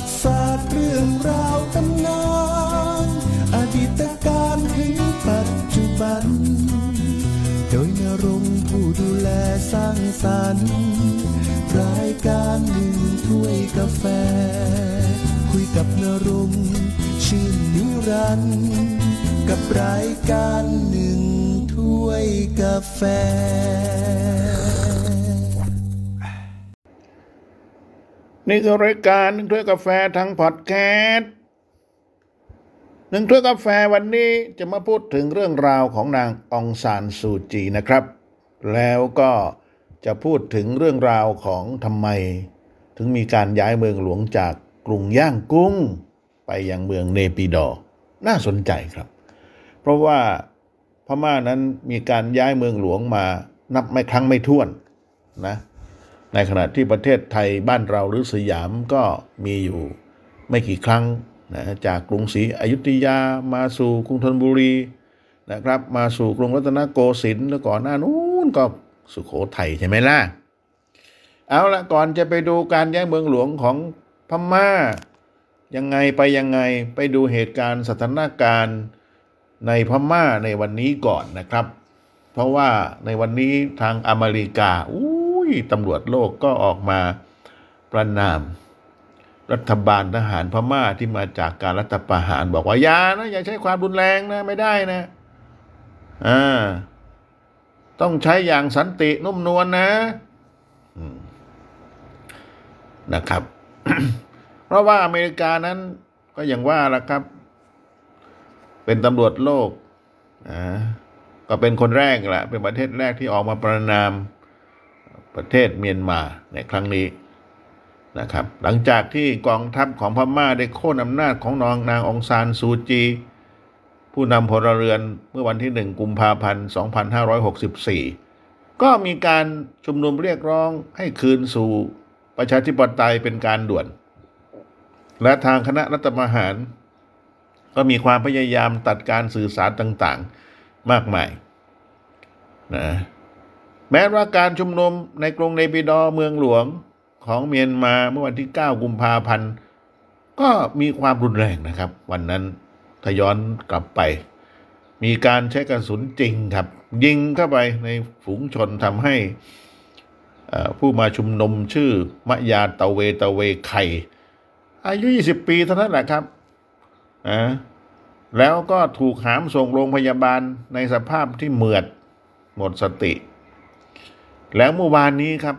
ติศาสตร์เรื่องราวตำนานอดีตการถึงปัจจุบัน โดยนรงผู้ดูแลสร้างสรรค์รายการหนึ่งถ้วยกาแฟ คุยกับนรงชื่นนิรันด์กับรายการหนึ่งถ้วยกาแฟ นี่คือรายการหนึ่งถ้วยกาแฟทางพอดแคสต์หนึ่งถ้วยกาแฟวันนี้จะมาพูดถึงเรื่องราวของนางองซานซูจีนะครับ แล้วก็จะพูดถึงเรื่องราวของทำไม ถึงมีการย้ายเมืองหลวงจากกรุงย่างกุ้ง ไปยังเมืองเนปิดอ น่าสนใจครับ เพราะว่าพม่านั้นมีการย้ายเมืองหลวงมานับไม่ครั้งไม่ถ้วนนะ ในขณะที่ประเทศไทยบ้านเราหรือสยามก็มีอยู่ไม่กี่ครั้งนะจากกรุงศรีอยุธยามาสู่กรุงธนบุรีนะครับ มาสู่กรุงรัตนโกสินทร์แล้วก่อนหน้านู้นก็สุโขทัยใช่ไหมล่ะ เอาละก่อนจะไปดูการย้ายเมืองหลวงของพม่า ยังไงไปยังไงไปดูเหตุการณ์สถานการณ์ในพม่าในวันนี้ก่อนนะครับ เพราะว่าในวันนี้ทางอเมริกาอุ้ ยตำรวจโลกก็ออกมาประนาม รัฐบาลทหารพม่าที่มาจากการรัฐประหารบอกว่าอย่านะอย่าใช้ความรุนแรงนะไม่ได้นะอ่าต้องใช้อย่างสันตินุ่มนวลนะนะครับ เพราะว่าอเมริกานั้นก็อย่างว่าละครับ เป็นตำรวจโลกอ่าก็เป็นคนแรกแหละเป็นประเทศแรกที่ออกมาประนาม ประเทศเมียนมาในครั้งนี้นะครับ หลังจากที่กองทัพของพม่าได้โค่นอำนาจของนางนางองซานซูจี ผู้นำพลเรือนเมื่อวันที่หนึ่งกุมภาพันธ์ 2564 ก็มีการชุมนุมเรียกร้องให้คืนสู่ประชาธิปไตยเป็นการด่วน และทางคณะรัฐประหาร ก็มีความพยายามตัดการสื่อสารต่างๆ มากมายนะ แม้ว่าการชุมนุมในกรุงเนปิดอเมืองหลวงของเมียนมาเมื่อวันที่ 9 กุมภาพันธ์ ก็มีความรุนแรงนะครับ วันนั้นถ้าย้อนกลับไป มีการใช้กระสุนจริงครับ ยิงเข้าไปในฝูงชนทำให้ผู้มาชุมนุมชื่อมะยาตะเวตะเวไข่อายุ 20 ปีเท่านั้นแหละครับอ่าแล้วก็ถูกหามส่งโรงพยาบาลในสภาพที่เหมือดหมดสติ แล้วเมื่อวานนี้ครับ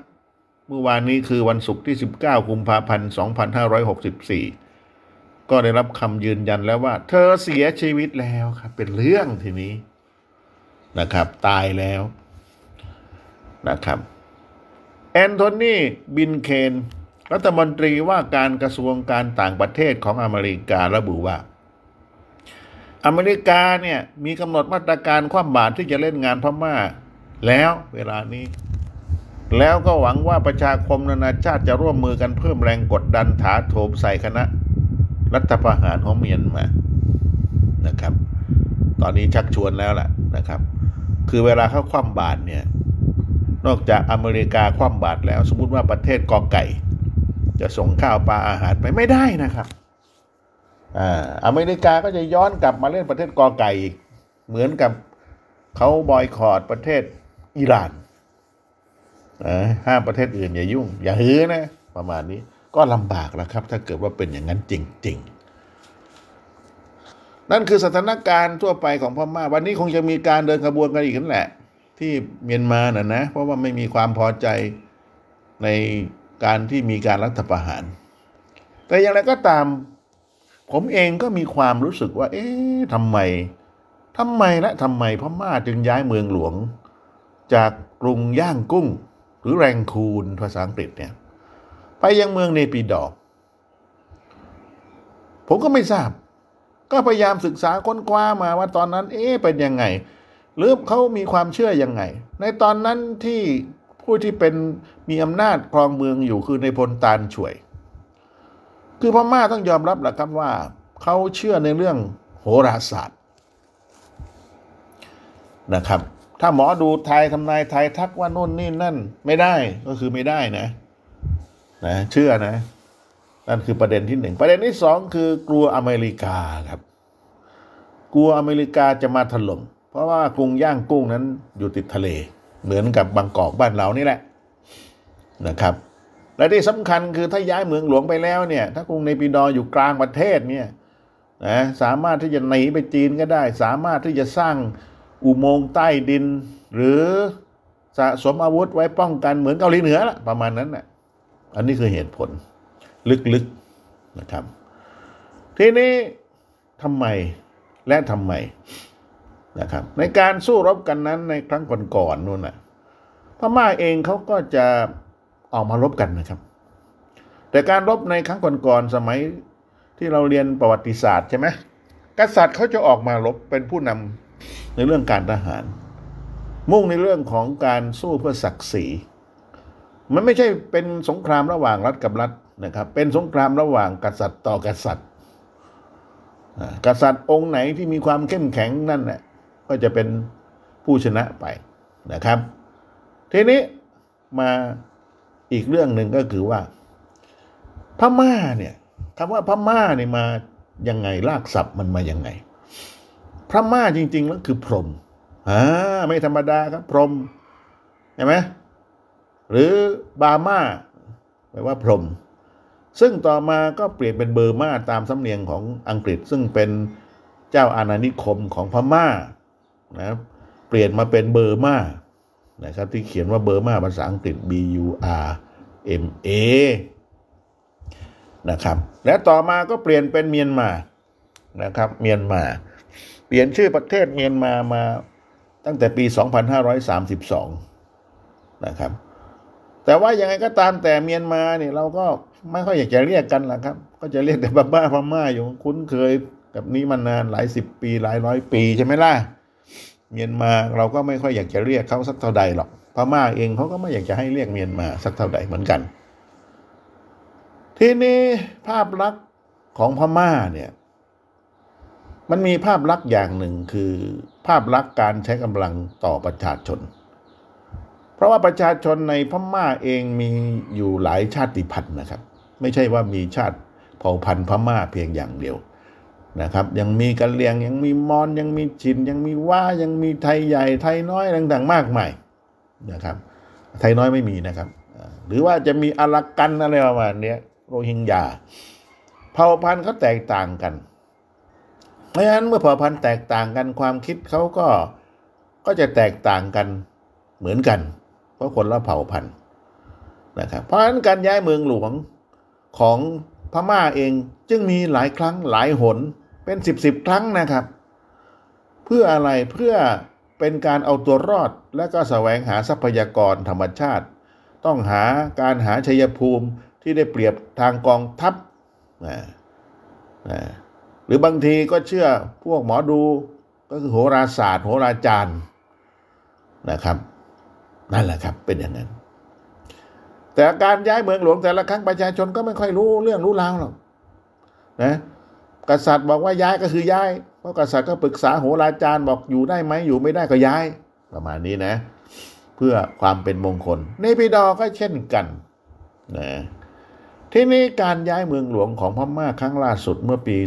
เมื่อวานนี้คือวันศุกร์ที่ 19กุมภาพันธ์ 2564 ก็ได้รับคำยืนยันแล้วว่า เธอเสียชีวิตแล้วครับ เป็นเรื่องทีนี้นะครับ ตายแล้วนะครับ แอนโทนีบินเคน รัฐมนตรีว่าการกระทรวงการต่างประเทศของอเมริการะบุว่า อเมริกาเนี่ยมีกำหนดมาตรการความบาตรที่จะเล่นงานพม่าแล้วเวลานี้ แล้วก็หวังว่าประชาคมนานาชาติจะร่วมมือกันเพิ่มแรงกดดันถาโถมใส่คณะ รัฐประหารของเมียนมานะครับ ตอนนี้ชักชวนแล้วล่ะนะครับ คือเวลาเขาคว่ำบาตรเนี่ย นอกจากอเมริกาคว่ำบาตรแล้ว สมมุติว่าประเทศกอไก่ จะส่งข้าวปลาอาหารไปไม่ได้นะครับอ่าอเมริกาก็จะย้อนกลับมาเล่นประเทศกอไก่อีกเหมือนกับเขาบอยคอรดประเทศอิหร่าน ห้ามประเทศอื่นอย่ายุ่ง อย่าฮือนะ ประมาณนี้ก็ลำบากแล้วครับ ถ้าเกิดว่าเป็นอย่างนั้นจริง ๆ นั่นคือสถานการณ์ทั่วไปของพม่า วันนี้คงจะมีการเดินขบวนกันอีกนั่นแหละ ที่เมียนมาน่ะนะ เพราะว่าไม่มีความพอใจในการที่มีการรัฐประหาร แต่อย่างไรก็ตาม ผมเองก็มีความรู้สึกว่า เอ๊ะทำไมทำไมและทำไมพม่าจึงย้ายเมืองหลวง จากกรุงย่างกุ้ง หรือแรงคูนภาษาอังกฤษเนี่ยไปยังเมืองเนปิดอร์ผมก็ไม่ทราบ ก็พยายามศึกษาค้นคว้ามาว่าตอนนั้น เอ๊ะเป็นยังไง หรือเขามีความเชื่อยังไง ในตอนนั้นที่ผู้ที่เป็นมีอำนาจครองเมืองอยู่คือในพลตาลช่วย คือพม่าต้องยอมรับแหละครับว่าเขาเชื่อในเรื่องโหราศาสตร์นะครับ ถ้าหมอดูไทยทำนายไทยทักว่าโน่นนี่นั่น ไม่ได้ก็คือไม่ได้นะ นะเชื่อนะ นั่นคือประเด็นที่หนึ่งประเด็นที่สองคือกลัวอเมริกาครับ กลัวอเมริกาจะมาถล่มเพราะว่ากรุงย่างกุ้งนั้นอยู่ติดทะเล เหมือนกับบางกอกบ้านเรานี่แหละนะครับ และที่สำคัญคือถ้าย้ายเมืองหลวงไปแล้วเนี่ย ถ้ากรุงเนปิดอร์อยู่กลางประเทศเนี่ยนะสามารถที่จะหนีไปจีนก็ได้ สามารถที่จะสร้าง อุโมงค์ใต้ดิน หรือสะสมอาวุธไว้ป้องกันเหมือนเกาหลีเหนือละประมาณนั้นน่ะอันนี้คือเหตุผลลึกๆนะครับ ทีนี้ทำไมและทำไมนะครับ ในการสู้รบกันนั้นในครั้งก่อนๆนู่นน่ะพม่าเองเขาก็จะออกมารบกันนะครับ แต่การรบในครั้งก่อนๆสมัยที่เราเรียนประวัติศาสตร์ใช่ไหมกษัตริย์เขาจะออกมารบเป็นผู้นำ ในเรื่องการทหาร มุ่งในเรื่องของการสู้เพื่อศักดิ์ศรี มันไม่ใช่เป็นสงครามระหว่างรัฐกับรัฐนะครับ เป็นสงครามระหว่างกษัตริย์ต่อกษัตริย์กษัตริย์องค์ไหนที่มีความเข้มแข็งนั่นแหละก็จะเป็นผู้ชนะไปนะครับ ทีนี้มาอีกเรื่องหนึ่งก็คือว่า พม่าเนี่ยคำว่าพม่าเนี่ยมายังไงลากศัพท์มันมายังไง พระม่าจริงๆแล้วคือพรหมอ่าไม่ธรรมดาครับ พรหมเห็นไหมหรือบาม่าแปลว่าพรหมซึ่งต่อมาก็เปลี่ยนเป็นเบอร์มาตามสำเนียงของอังกฤษ ซึ่งเป็นเจ้าอาณานิคมของพม่านะเปลี่ยนมาเป็นเบอร์มานะครับที่เขียนว่าเบอร์มาภาษาอังกฤษ B U R M A นะครับและต่อมาก็เปลี่ยนเป็นเมียนมานะครับเมียนมา เปลี่ยนชื่อประเทศเมียนมามาตั้งแต่ปี 2532 นะครับ แต่ว่ายังไงก็ตามแต่เมียนมาเนี่ยเราก็ไม่ค่อยอยากจะเรียกกันหรอกครับ ก็จะเรียกแต่บ้าบ้าพม่าอยู่คุ้นเคยกับนี้มานานหลายสิบปีหลายร้อยปีใช่ไหมล่ะ เมียนมาเราก็ไม่ค่อยอยากจะเรียกเขาสักเท่าใดหรอกพม่าเองเขาก็ไม่อยากจะให้เรียกเมียนมาสักเท่าใดเหมือนกัน ทีนี้ภาพลักษณ์ของพม่าเนี่ย มันมีภาพลักษณ์อย่างหนึ่งคือภาพลักษณ์การใช้กำลังต่อประชาชน เพราะว่าประชาชนในพม่าเองมีอยู่หลายชาติพันธุ์นะครับ ไม่ใช่ว่ามีชาติเผ่าพันธุ์พม่าเพียงอย่างเดียวนะครับ ยังมีกะเหรี่ยงยังมีมอญยังมีชิน ยังมีว่ายังมีไทยใหญ่ไทยน้อยต่างๆ มากมายนะครับ ไทยน้อยไม่มีนะครับ หรือว่าจะมีอารักกันอะไรประมาณนี้โรฮิงญาเผ่าพันธุ์เขาแตกต่างกัน เพราะฉะนั้นเมื่อเผ่าพันธุ์แตกต่างกันความคิดเขาก็ก็จะแตกต่างกันเหมือนกัน เพราะคนละเผ่าพันธุ์นะครับเพราะฉะนั้นการย้ายเมืองหลวงของพม่าเองจึงมีหลายครั้งหลายหนเป็นสิบสิบครั้งนะครับ เพื่ออะไรเพื่อเป็นการเอาตัวรอดและก็แสวงหาทรัพยากรธรรมชาติ ต้องหาการหาชัยภูมิที่ได้เปรียบทางกองทัพนะนะ หรือบางทีก็เชื่อพวกหมอดูก็คือโหราศาสตร์ โหราจารย์นะครับ นั่นแหละครับ เป็นอย่างนั้น แต่การย้ายเมืองหลวงแต่ละครั้งประชาชนก็ไม่ค่อยรู้เรื่องรู้ราวหรอกนะกษัตริย์บอกว่าย้ายก็คือย้าย เพราะกษัตริย์ก็ปรึกษาโหราจารย์บอกอยู่ได้ไหมอยู่ไม่ได้ก็ย้าย ประมาณนี้นะ เพื่อความเป็นมงคล ในพิดอก็เช่นกันนะ ที่นี้การย้ายเมืองหลวงของพม่าครั้งล่าสุดเมื่อปี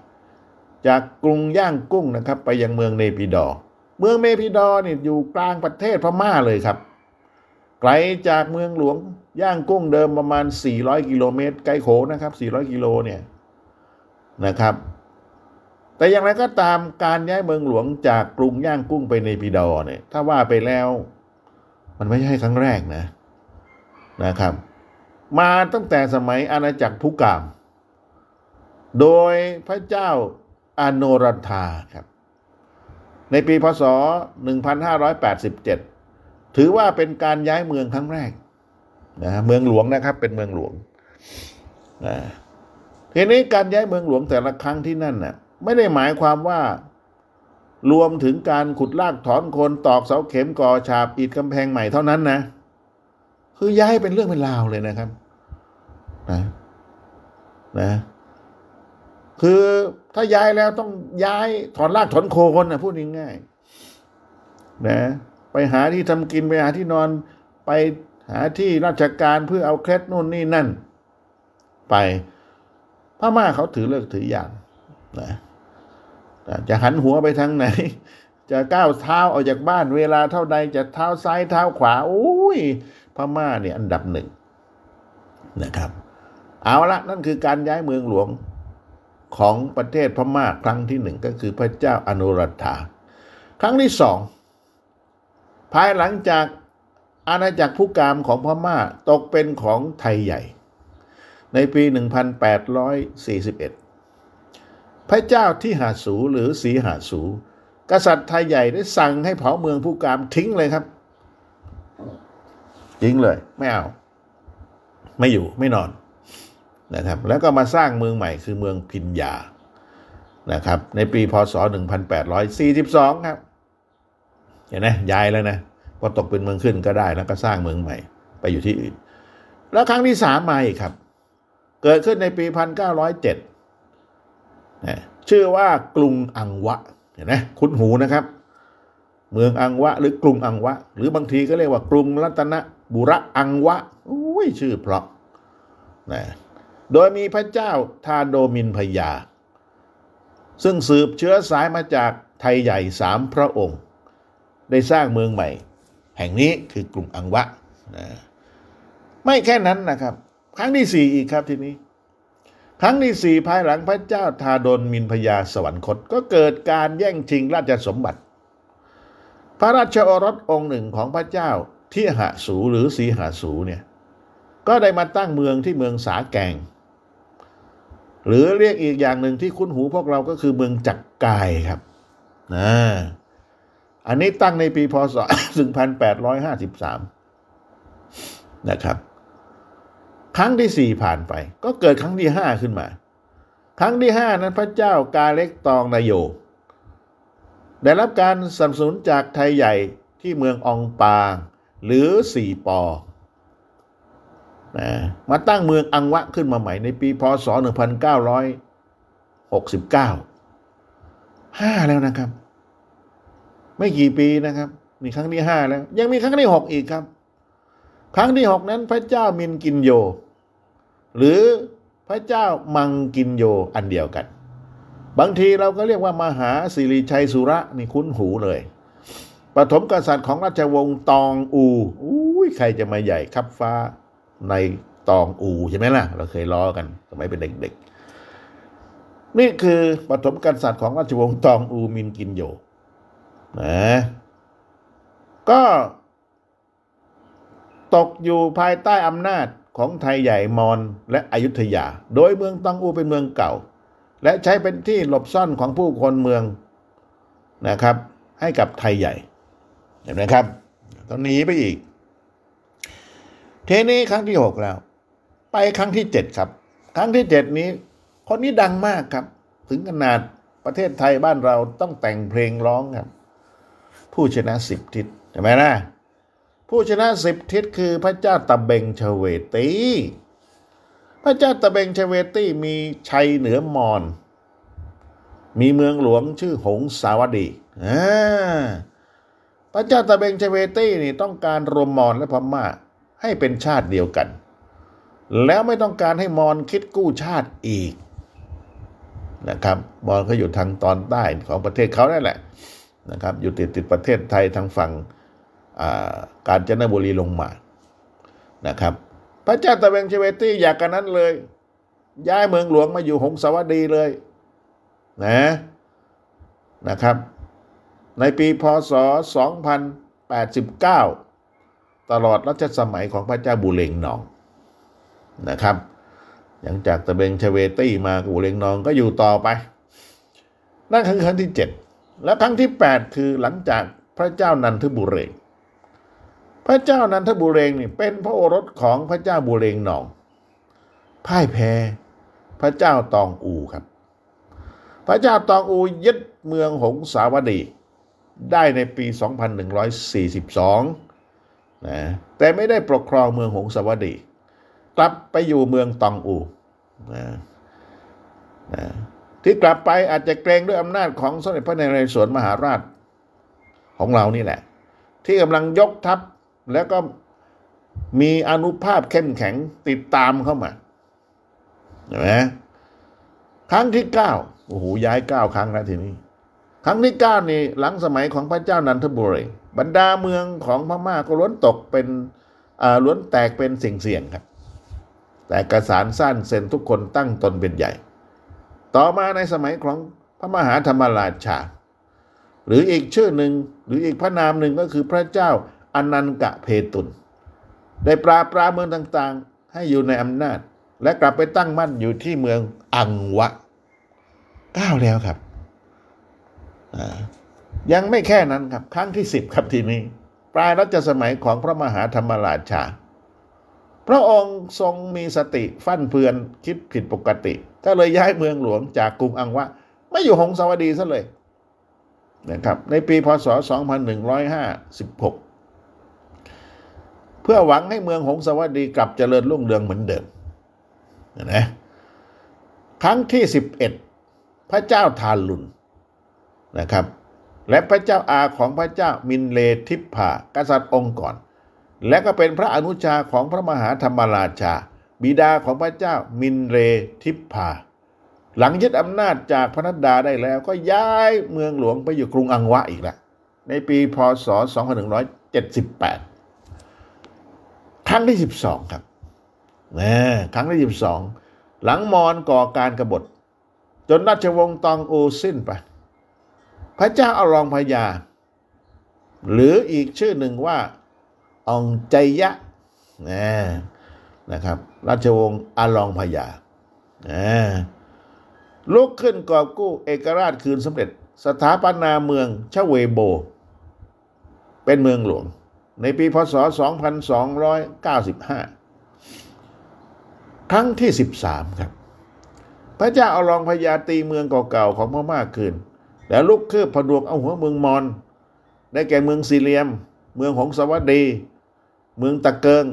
2548 จากกรุงย่างกุ้งนะครับ ไปยังเมืองเนปิดอ เมืองเนปิดอเนี่ยอยู่กลางประเทศพม่าเลยครับ ไกลจากเมืองหลวงย่างกุ้งเดิมประมาณ 400 กิโลเมตรไกลโขนะครับ 400 กิโลเนี่ยนะครับ แต่อย่างไรก็ตามการย้ายเมืองหลวงจากกรุงย่างกุ้งไปในปิดอเนี่ย ถ้าว่าไปแล้ว มันไม่ใช่ครั้งแรกนะนะครับ มาตั้งแต่สมัยอาณาจักรพุกาม โดยพระเจ้าอโนรันธาครับ ในปีพศ 1587 ถือว่าเป็นการย้ายเมืองครั้งแรกนะเมืองหลวงนะครับเป็นเมืองหลวงนะทีนี้การย้ายเมืองหลวงแต่ละครั้งที่นั่นน่ะไม่ได้หมายความว่ารวมถึงการขุดลากถอนคนตอกเสาเข็มก่อฉาบอิฐกำแพงใหม่เท่านั้นนะ คือย้ายเป็นเรื่องเป็นราวเลยนะครับนะนะ คือ ถ้าย้ายแล้วต้องย้ายถอนรากถอนโคนนะพูดง่ายๆนะไปหาที่ทำกินไปหาที่นอนไปหาที่ราชการเพื่อเอาเคล็ดนู่นนี่นั่น ไปพม่าเขาถือเลิกถืออย่างนะจะหันหัวไปทางไหน จะก้าวเท้าออกจากบ้านเวลาเท่าใดจะเท้าซ้ายเท้าขวาโอ้ยพม่าเนี่ยอันดับหนึ่งนะครับ เอาละนั่นคือการย้ายเมืองหลวง ของประเทศพม่าครั้งที่หนึ่งก็คือพระเจ้าอนุรัตถาครั้งที่สองภายหลังจากอาณาจักรผู้กามของพม่าตกเป็นของไทยใหญ่ ในปี 1841 พระเจ้าที่หาสูหรือสีหาสู กษัตริย์ไทยใหญ่ได้สั่งให้เผาเมืองผู้กามทิ้งเลยครับทิ้งเลย ไม่เอา ไม่อยู่ไม่นอน นะครับ แล้วก็มาสร้างเมืองใหม่คือเมืองพินยานะครับ ในปีพศ 1842 ครับ เห็นไหมย้ายแล้วนะพอตกเป็นเมืองขึ้นก็ได้แล้วก็สร้างเมืองใหม่ ไปอยู่ที่อื่น แล้วครั้งที่สามมาอีกครับ เกิดขึ้นในปี 1907นะชื่อว่ากรุงอังวะ เห็นไหมคุ้นหูนะครับ เมืองอังวะ หรือกรุงอังวะ หรือบางทีก็เรียกว่ากรุงรัตนบุระอังวะอุ้ยชื่อเพราะนะ โดยมีพระเจ้าทาโดมินพยา ซึ่งสืบเชื้อสายมาจากไทยใหญ่สามพระองค์ ได้สร้างเมืองใหม่ แห่งนี้คือกรุงอังวะนะไม่แค่นั้นนะครับ ครั้งที่สี่อีกครับทีนี้ ครั้งที่สี่ภายหลังพระเจ้าทาดนมินพยาสวรรคต ก็เกิดการแย่งชิงราชสมบัติ พระราชโอรสองค์หนึ่งของพระเจ้าที่หาสูหรือสีหาสูเนี่ยก็ได้มาตั้งเมืองที่เมืองสาแกง หรือเรียกอีกอย่างหนึ่งที่คุ้นหูพวกเราก็คือเมืองจักกายครับนะอันนี้ตั้งในปีพศ 1853 นะครับ ครั้งที่สี่ผ่านไป ก็เกิดครั้งที่ห้าขึ้นมา ครั้งที่ห้านั้นพระเจ้ากาเล็กตองนายโย ได้รับการสนับสนุนจากไทยใหญ่ที่เมืององปางหรือสี่ปอ นะมาตั้งเมืองอังวะขึ้นมาใหม่ในปีพศ 1969ห้าแล้วนะครับ ไม่กี่ปีนะครับนี่ครั้งที่ห้าแล้ว ยังมีครั้งที่หกอีกครับ ครั้งที่หกนั้นพระเจ้ามินกินโย หรือพระเจ้ามังกินโยอันเดียวกัน บางทีเราก็เรียกว่ามหาสิริชัยสุระนี่คุ้นหูเลยปฐมกษัตริย์ของราชวงศ์ตองอูอุ้ยใครจะมาใหญ่คับฟ้า ในตองอูใช่ไหมล่ะ เราเคยล้อกันสมัยเป็นเด็กๆ นี่คือปฐมกษัตริย์ของราชวงศ์ตองอูมินกินโยนะก็ตกอยู่ภายใต้อำนาจของไทยใหญ่มอญและอยุธยา โดยเมืองตองอูเป็นเมืองเก่า และใช้เป็นที่หลบซ่อนของผู้คนเมืองนะครับ ให้กับไทยใหญ่ เห็นไหมครับ ตอนนี้ไปอีก เทนี้ครั้งที่หกแล้ว ไปครั้งที่เจ็ดครับ ครั้งที่เจ็ดนี้ คนนี้ดังมากครับ ถึงขนาดประเทศไทยบ้านเราต้องแต่งเพลงร้องครับ ผู้ชนะสิบทิศใช่ไหมนะผู้ชนะสิบทิศคือพระเจ้าตะเบงเชเวตี พระเจ้าตะเบงเชเวตีมีชัยเหนือมอน มีเมืองหลวงชื่อหงสาวดีอ่าพระเจ้าตะเบงเชเวตีนี่ต้องการรวมมอนและพม่า ให้เป็นชาติเดียวกัน แล้วไม่ต้องการให้มอนคิดกู้ชาติอีกนะครับมอนเขาอยู่ทางตอนใต้ของประเทศเขานั่นแหละนะครับอยู่ติดติดประเทศไทยทางฝั่งกาญจนบุรีลงมานะครับ พระเจ้าตะเวงเชเวตี้อยากกันนั้นเลย ย้ายเมืองหลวงมาอยู่หงสาวดีเลยนะนะครับ ในปีพศ 2089 ตลอดรัชสมัยของพระเจ้าบุเรงนองนะครับหลังจากตะเบงเชเวตี้มาบุเรงนองก็อยู่ต่อไป นั่นคือครั้งที่ 7 และครั้งที่ 8 คือหลังจากพระเจ้านันทบุเรง พระเจ้านันทบุเรงนี่เป็นพระโอรสของพระเจ้าบุเรงนองพ่ายแพ้พระเจ้าตองอูครับ พระเจ้าตองอูยึดเมืองหงสาวดี ได้ในปี 2142 นะแต่ไม่ได้ปกครองเมืองหงสาวดี กลับไปอยู่เมืองตองอูนะนะที่กลับไปอาจจะเกรงด้วยอำนาจของสมเด็จพระนเรศวรมหาราชของเรานี่แหละ ที่กำลังยกทัพแล้วก็มีอนุภาพเข้มแข็งติดตามเข้ามาเห็นไหมครั้งที่เก้าโอ้โหย้ายเก้าครั้งแล้วทีนี้ ครั้งที่เก้านี่หลังสมัยของพระเจ้านันทบุรี บรรดาเมืองของพม่าก็ล้วนตกเป็นล้วนแตกเป็นสิ่งเสี่ยงครับ แต่กระสานสั้นเซนทุกคนตั้งตนเป็นใหญ่ ต่อมาในสมัยของพระมหาธรรมราชา หรืออีกชื่อหนึ่งหรืออีกพระนามหนึ่งก็คือพระเจ้าอนันกะเพตุนได้ปราบปราเมืองต่างๆ ให้อยู่ในอำนาจ และกลับไปตั้งมั่นอยู่ที่เมืองอังวะก้าวแล้วครับ ยังไม่แค่นั้นครับ ครั้งที่สิบครับทีนี้ ปลายรัชสมัยของพระมหาธรรมราชา พระองค์ทรงมีสติฟั่นเฟือนคิดผิดปกติ ก็เลยย้ายเมืองหลวงจากกรุงอังวะ ไม่อยู่หงสาวดีซะเลยนะครับ ในปีพศ 2156 เพื่อหวังให้เมืองหงสาวดีกลับเจริญรุ่งเรืองเหมือนเดิมนะครั้งที่ 11 พระเจ้าทานลุนนะครับ และพระเจ้าอาของพระเจ้ามินเลทิพพากษัตริย์องค์ก่อน และก็เป็นพระอนุชาของพระมหาธรรมราชา บิดาของพระเจ้ามินเรทิพพาหลังยึดอำนาจจากพระนัดดาได้แล้วก็ย้ายเมืองหลวงไปอยู่กรุงอังวะอีกแล้วในปีพศ 2178 ครั้งที่สิบสองครับนะครั้งที่สิบสองหลังมอนก่อการกรบฏ จนราชวงศ์ตองอูสิ้นไป พระเจ้าอารองพญา หรืออีกชื่อหนึ่งว่าองใจยะนะครับ ราชวงศ์อารองพญาลุกขึ้นกอบกู้เอกราชคืนสำเร็จ สถาปนาเมืองชเวโบ เป็นเมืองหลวง ในปีพศ 2295 ครั้งที่ 13 ครับ พระเจ้าอารองพญาตีเมืองเก่าๆของพม่าคืน แล้วลุกคืบผดวกเอาหัวเมืองมอน ได้แก่เมืองซีเลียม เมืองของสวัสดี เมืองตะเกิง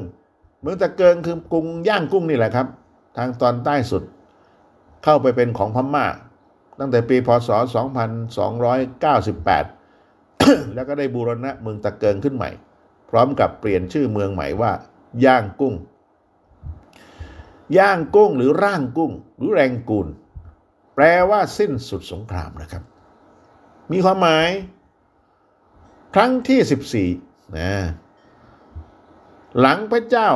เมืองตะเกิงคือกรุงย่างกุ้งนี่แหละครับ ทางตอนใต้สุด เข้าไปเป็นของพม่า ตั้งแต่ปีพศ 2298 แล้วก็ได้บูรณะเมืองตะเกิงขึ้นใหม่ พร้อมกับเปลี่ยนชื่อเมืองใหม่ว่า ย่างกุ้ง ย่างกุ้งหรือร่างกุ้ง หรือแรงกูล แปลว่าสิ้นสุดสงครามนะครับ มีความหมาย ครั้งที่ 14นะหลังพระเจ้า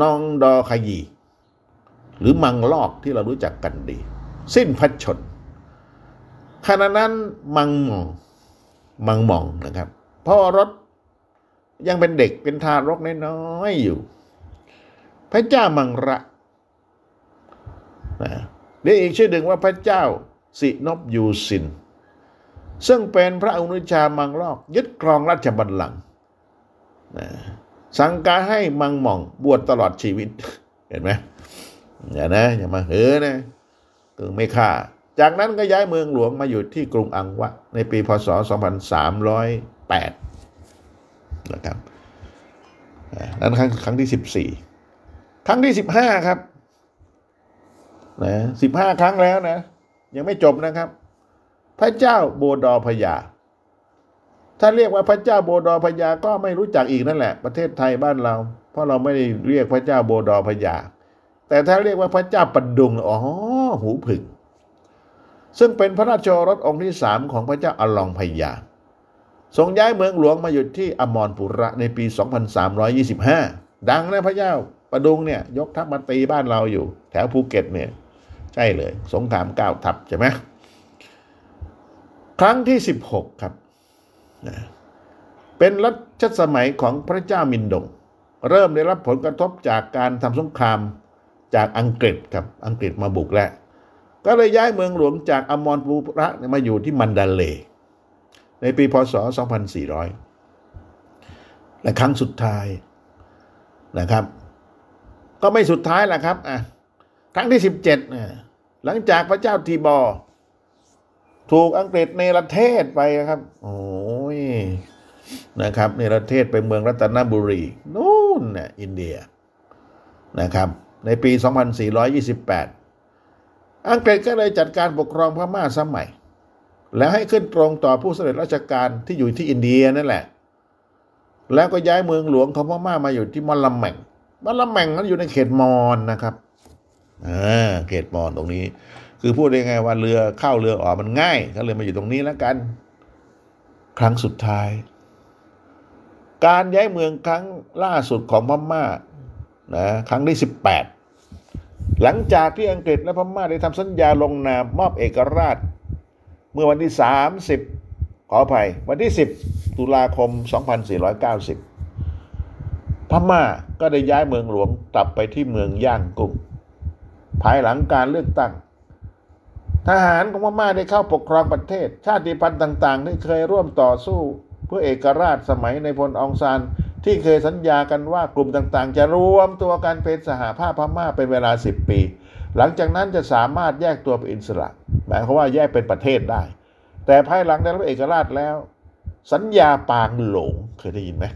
นองดอขยี หรือมังลอกที่เรารู้จักกันดี สิ้นพระชนขณะนั้นมังมองมังมองนะครับพ่อรถยังเป็นเด็กเป็นทารกน้อยๆอยู่ พระเจ้ามังระนะเรียกอีกชื่อหนึ่งว่าพระเจ้าสินบยูสิน ซึ่งเป็นพระอนุชามังลอกยึดครองราชบัลลังก์สั่งการให้มังหม่องบวชตลอดชีวิต เห็นไหมอย่านะอย่ามาเฮ้อนะกึ่งไม่ฆ่า จากนั้นก็ย้ายเมืองหลวงมาอยู่ที่กรุงอังวะ ในปีพศ 2308 นะครับนั้นครั้งครั้งที่สิบสี่ครั้งที่สิบห้าครับนะสิบห้าครั้งแล้วนะ ยังไม่จบนะครับ พระเจ้าโบดอพยา ถ้าเรียกว่าพระเจ้าโบดอพยาก็ไม่รู้จักอีกนั่นแหละ ประเทศไทยบ้านเรา เพราะเราไม่ได้เรียกพระเจ้าโบดอพยา แต่ถ้าเรียกว่าพระเจ้าปัดดุงอ๋อหูผึ่งซึ่งเป็นพระราชโอรสองค์ที่สามของพระเจ้าอลองพยาทรงย้ายเมืองหลวงมาอยู่ที่อมรปุระในปี 2325 ดังนะพระเจ้าประดุงเนี่ยยกทัพมาตีบ้านเราอยู่ แถวภูเก็ตเนี่ย ใช่เลย สงครามก้าวทัพใช่ไหม ครั้งที่ 16 ครับเป็นรัชสมัยของพระเจ้ามินดง เริ่มได้รับผลกระทบจากการทำสงครามจากอังกฤษครับอังกฤษมาบุกแล้ว ก็เลยย้ายเมืองหลวงจากอมรปุระมาอยู่ที่มันดาเล ในปีพศ 2400 และครั้งสุดท้ายนะครับ ก็ไม่สุดท้ายแหละครับอะครั้งที่ 17 หลังจากพระเจ้าทีบอ ถูกอังกฤษในประเทศไปครับ โอ้ยนะครับในประเทศไปเมืองรัตนบุรีนู่นน่ะอินเดียนะครับในปี 2428 อังกฤษก็เลยจัดการปกครองพม่าสมัย แล้วให้ขึ้นตรงต่อผู้สำเร็จราชการที่อยู่ที่อินเดียนั่นแหละ แล้วก็ย้ายเมืองหลวงของพม่ามาอยู่ที่มอลลัมแมงมอลลัมแมงนั้นอยู่ในเขตมอญนะครับอ่าเขตมอญตรงนี้ คือพูดได้ไงว่าเรือเข้าเรือออกมันง่ายก็เลยมาอยู่ตรงนี้แล้วกัน ครั้งสุดท้าย การย้ายเมืองครั้งล่าสุดของพม่านะครั้งที่สิบแปดหลังจากที่อังกฤษและพม่าได้ทำสัญญาลงนามมอบเอกราช เมื่อวันที่ 30 ขออภัย วันที่ 10 ตุลาคม 2490 พม่าก็ได้ย้ายเมืองหลวงกลับไปที่เมืองย่างกุ้งภายหลังการเลือกตั้ง ทหารของพม่าได้เข้าปกครองประเทศ ชาติพันธุ์ต่างๆ ที่เคยร่วมต่อสู้เพื่อเอกราชสมัยในพลองซานที่เคยสัญญากันว่ากลุ่มต่างๆ จะรวมตัวกันเป็นสหภาพพม่าเป็นเวลา 10 ปี หลังจากนั้นจะสามารถแยกตัวเป็นอิสระหมายความว่าแยกเป็นประเทศได้ แต่ภายหลังได้รับเอกราชแล้ว สัญญาปางหลงเคยได้ยินไหม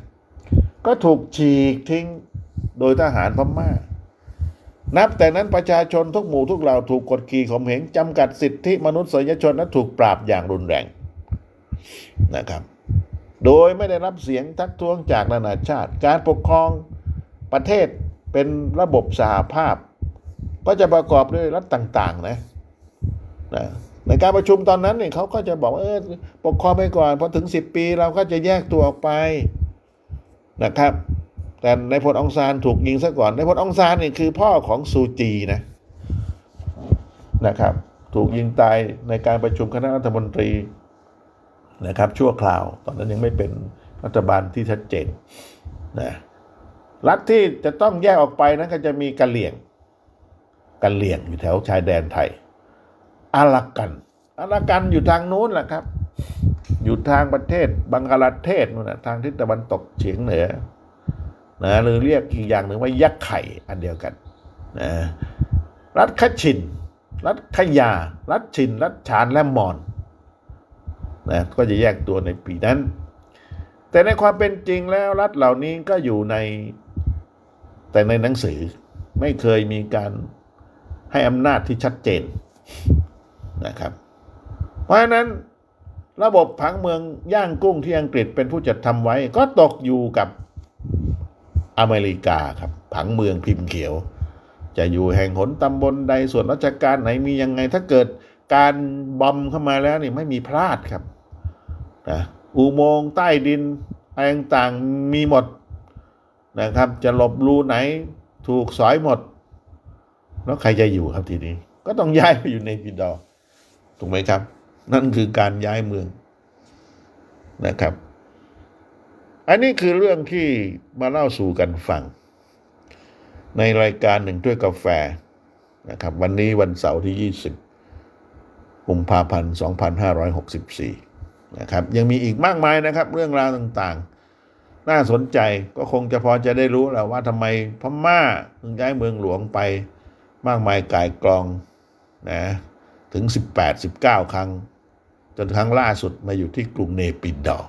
ก็ถูกฉีกทิ้งโดยทหารพม่า นับแต่นั้นประชาชนทุกหมู่ทุกเหล่าถูกกดขี่ข่มเหงจำกัดสิทธิมนุษยชนและถูกปราบอย่างรุนแรงนะครับ โดยไม่ได้รับเสียงทักท้วงจากนานาชาติ การปกครองประเทศเป็นระบบสหภาพ ก็จะประกอบด้วยรัฐต่างๆนะนะในการประชุมตอนนั้นเนี่ยเขาก็จะบอกว่าเออปกครองไปก่อนพอถึงสิบปีเราก็จะแยกตัวออกไปนะครับ แต่ในพลองซานถูกยิงซะก่อนในพลองซานนี่คือพ่อของซูจีนะนะครับ ถูกยิงตายในการประชุมคณะรัฐมนตรีนะครับ ชั่วคราว ตอนนั้นยังไม่เป็นรัฐบาลที่ชัดเจนนะรัฐที่จะต้องแยกออกไปนั้นก็จะมีกะเหลี่ยงกะเหลี่ยงอยู่แถวชายแดนไทยอารากันอารากันอยู่ทางนู้นแหละครับ อยู่ทางประเทศบังกลาเทศนู่นนะทางทิศตะวันตกเฉียงเหนือ นะหรือเรียกอีกอย่างหนึ่งว่ายักษ์ไข่อันเดียวกันนะรัฐขชิน รัฐขยา รัฐชิน รัฐชานและมอนนะก็จะแยกตัวในปีนั้น แต่ในความเป็นจริงแล้วรัฐเหล่านี้ก็อยู่ในแต่ในหนังสือไม่เคยมีการให้อำนาจที่ชัดเจนนะครับ เพราะฉะนั้นระบบผังเมืองย่างกุ้งที่อังกฤษเป็นผู้จัดทำไว้ ก็ตกอยู่กับ อเมริกาครับผังเมืองพิมพ์เขียว จะอยู่แห่งหนตำบลใดส่วนราชการไหนมียังไงถ้าเกิดการบอมเข้ามาแล้วนี่ไม่มีพลาดครับนะอุโมงค์ใต้ดินอะไรต่างๆมีหมดนะครับ จะหลบรูไหนถูกสอยหมด แล้วใครจะอยู่ครับทีนี้ ก็ต้องย้ายไปอยู่ในพิดอถูกไหมครับ นั่นคือการย้ายเมืองนะครับ อันนี้คือเรื่องที่มาเล่าสู่กันฟัง ในรายการหนึ่งด้วยกาแฟนะครับ วันนี้วันเสาร์ที่ 20กุมภาพันธ์2564 นะครับ ยังมีอีกมากมายนะครับ เรื่องราวต่างๆ น่าสนใจก็คงจะพอจะได้รู้แล้วว่าทำไมพม่าถึงย้ายเมืองหลวงไปมากมายกายกลองนะถึง 18-19 ครั้ง จนครั้งล่าสุดมาอยู่ที่กรุงเนปิดอ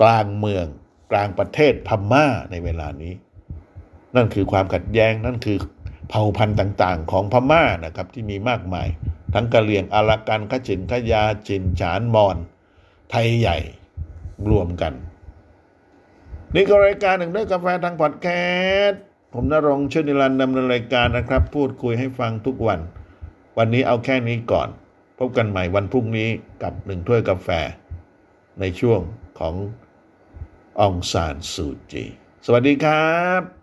กลางเมือง กลางประเทศพม่าในเวลานี้ นั่นคือความขัดแย้งนั่นคือเผ่าพันธุ์ต่างๆ ของพม่านะครับที่มีมากมาย ทั้งกะเหรี่ยงอารากันขจินขยาจินฉานมอน ไทยใหญ่รวมกัน นี่ก็รายการหนึ่งด้วยกาแฟทางพอดแคสต์ผมนรงชื่นิรันดำเนินรายการนะครับ พูดคุยให้ฟังทุกวัน วันนี้เอาแค่นี้ก่อน พบกันใหม่วันพรุ่งนี้กับหนึ่งถ้วยกาแฟ ในช่วงของ องซานซูจี สวัสดีครับ